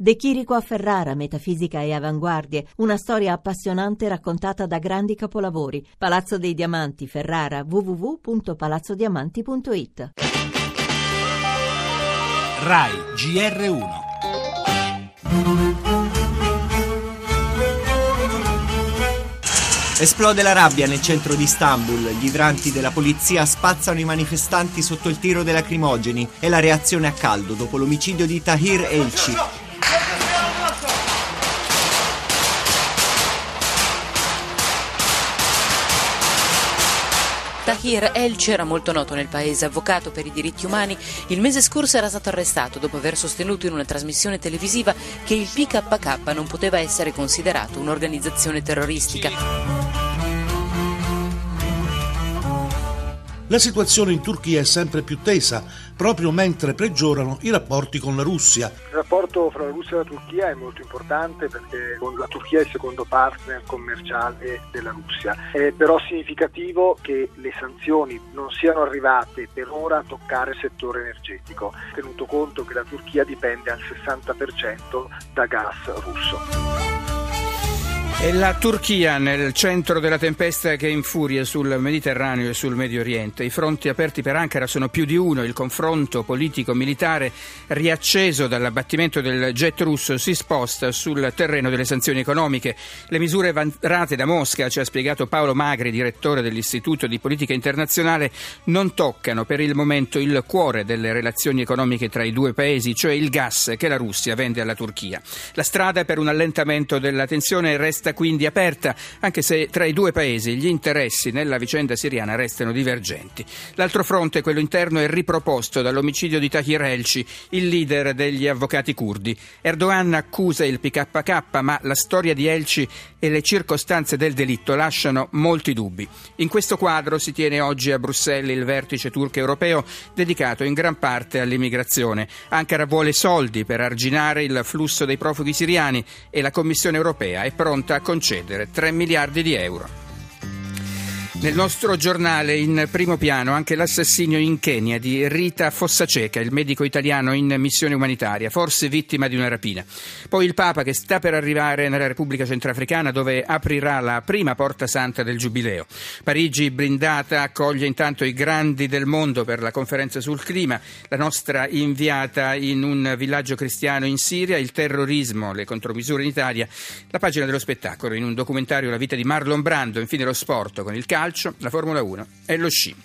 De Chirico a Ferrara, metafisica e avanguardie, una storia appassionante raccontata da grandi capolavori. Palazzo dei Diamanti, Ferrara, www.palazzodiamanti.it. RAI GR1 Esplode la rabbia nel centro di Istanbul, gli idranti della polizia spazzano i manifestanti sotto il tiro dei lacrimogeni e la reazione a caldo dopo l'omicidio di Tahir Elci, Tahir Elci era molto noto nel paese, avvocato per i diritti umani. Il mese scorso era stato arrestato dopo aver sostenuto in una trasmissione televisiva che il PKK non poteva essere considerato un'organizzazione terroristica. La situazione in Turchia è sempre più tesa, proprio mentre peggiorano i rapporti con la Russia. Il rapporto fra la Russia e la Turchia è molto importante perché la Turchia è il secondo partner commerciale della Russia. È però significativo che le sanzioni non siano arrivate per ora a toccare il settore energetico, tenuto conto che la Turchia dipende al 60% da gas russo. È la Turchia nel centro della tempesta che infuria sul Mediterraneo e sul Medio Oriente. I fronti aperti per Ankara sono più di uno. Il confronto politico-militare riacceso dall'abbattimento del jet russo si sposta sul terreno delle sanzioni economiche. Le misure varate da Mosca, ci ha spiegato Paolo Magri, direttore dell'Istituto di Politica Internazionale, non toccano per il momento il cuore delle relazioni economiche tra i due paesi, cioè il gas che la Russia vende alla Turchia. La strada per un allentamento della tensione resta resta quindi aperta, anche se tra i due paesi gli interessi nella vicenda siriana restano divergenti. L'altro fronte, quello interno, è riproposto dall'omicidio di Tahir Elci, il leader degli avvocati curdi. Erdogan accusa il PKK, ma la storia di Elci e le circostanze del delitto lasciano molti dubbi. In questo quadro si tiene oggi a Bruxelles il vertice turco europeo dedicato in gran parte all'immigrazione. Ankara vuole soldi per arginare il flusso dei profughi siriani e la Commissione europea è pronta a concedere 3 miliardi di euro. Nel nostro giornale in primo piano anche l'assassinio in Kenya di Rita Fossaceca, il medico italiano in missione umanitaria, forse vittima di una rapina. Poi il Papa che sta per arrivare nella Repubblica Centrafricana dove aprirà la prima porta santa del Giubileo. Parigi blindata accoglie intanto i grandi del mondo per la conferenza sul clima, la nostra inviata in un villaggio cristiano in Siria, il terrorismo, le contromisure in Italia, la pagina dello spettacolo in un documentario La vita di Marlon Brando, infine lo sport con il calcio calcio, la Formula 1 e lo sci.